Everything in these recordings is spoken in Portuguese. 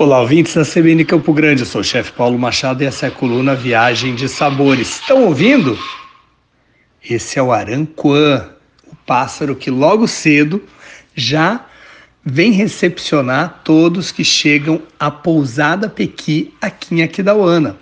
Olá, ouvintes da CBN Campo Grande. Eu sou o chefe Paulo Machado e essa é a coluna Viagem de Sabores. Estão ouvindo? Esse é o aranquã, o pássaro que logo cedo já vem recepcionar todos que chegam à pousada Pequi aqui em Aquidauana.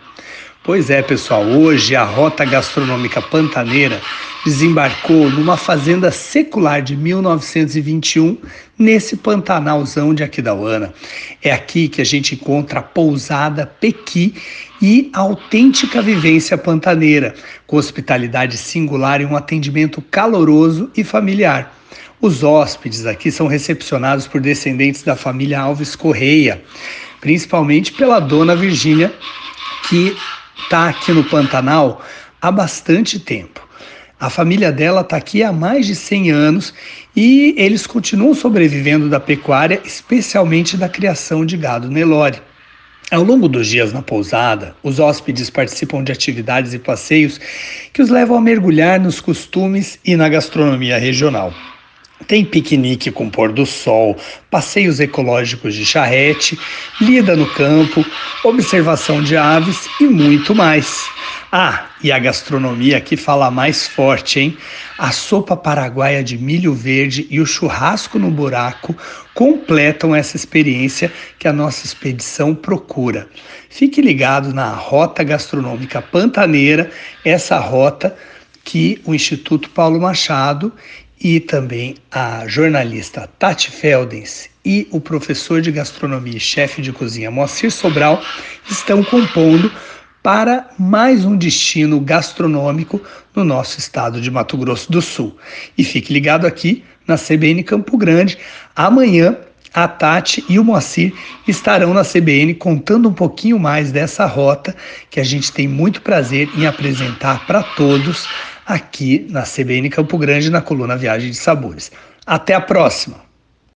Pois é, pessoal, hoje a rota gastronômica pantaneira desembarcou numa fazenda secular de 1921, nesse Pantanalzão de Aquidauana. É aqui que a gente encontra a pousada Pequi e a autêntica vivência pantaneira, com hospitalidade singular e um atendimento caloroso e familiar. Os hóspedes aqui são recepcionados por descendentes da família Alves Correia, principalmente pela dona Virgínia, que está aqui no Pantanal há bastante tempo. A família dela está aqui há mais de 100 anos e eles continuam sobrevivendo da pecuária, especialmente da criação de gado Nelore. Ao longo dos dias na pousada, os hóspedes participam de atividades e passeios que os levam a mergulhar nos costumes e na gastronomia regional. Tem piquenique com pôr do sol, passeios ecológicos de charrete, lida no campo, observação de aves e muito mais. Ah, e a gastronomia aqui fala mais forte, hein? A sopa paraguaia de milho verde e o churrasco no buraco completam essa experiência que a nossa expedição procura. Fique ligado na Rota Gastronômica Pantaneira, essa rota que o Instituto Paulo Machado e também a jornalista Tati Feldens e o professor de gastronomia e chefe de cozinha Moacir Sobral estão compondo para mais um destino gastronômico no nosso estado de Mato Grosso do Sul. E fique ligado aqui na CBN Campo Grande. Amanhã a Tati e o Moacir estarão na CBN contando um pouquinho mais dessa rota que a gente tem muito prazer em apresentar para todos aqui na CBN Campo Grande, na coluna Viagem de Sabores. Até a próxima!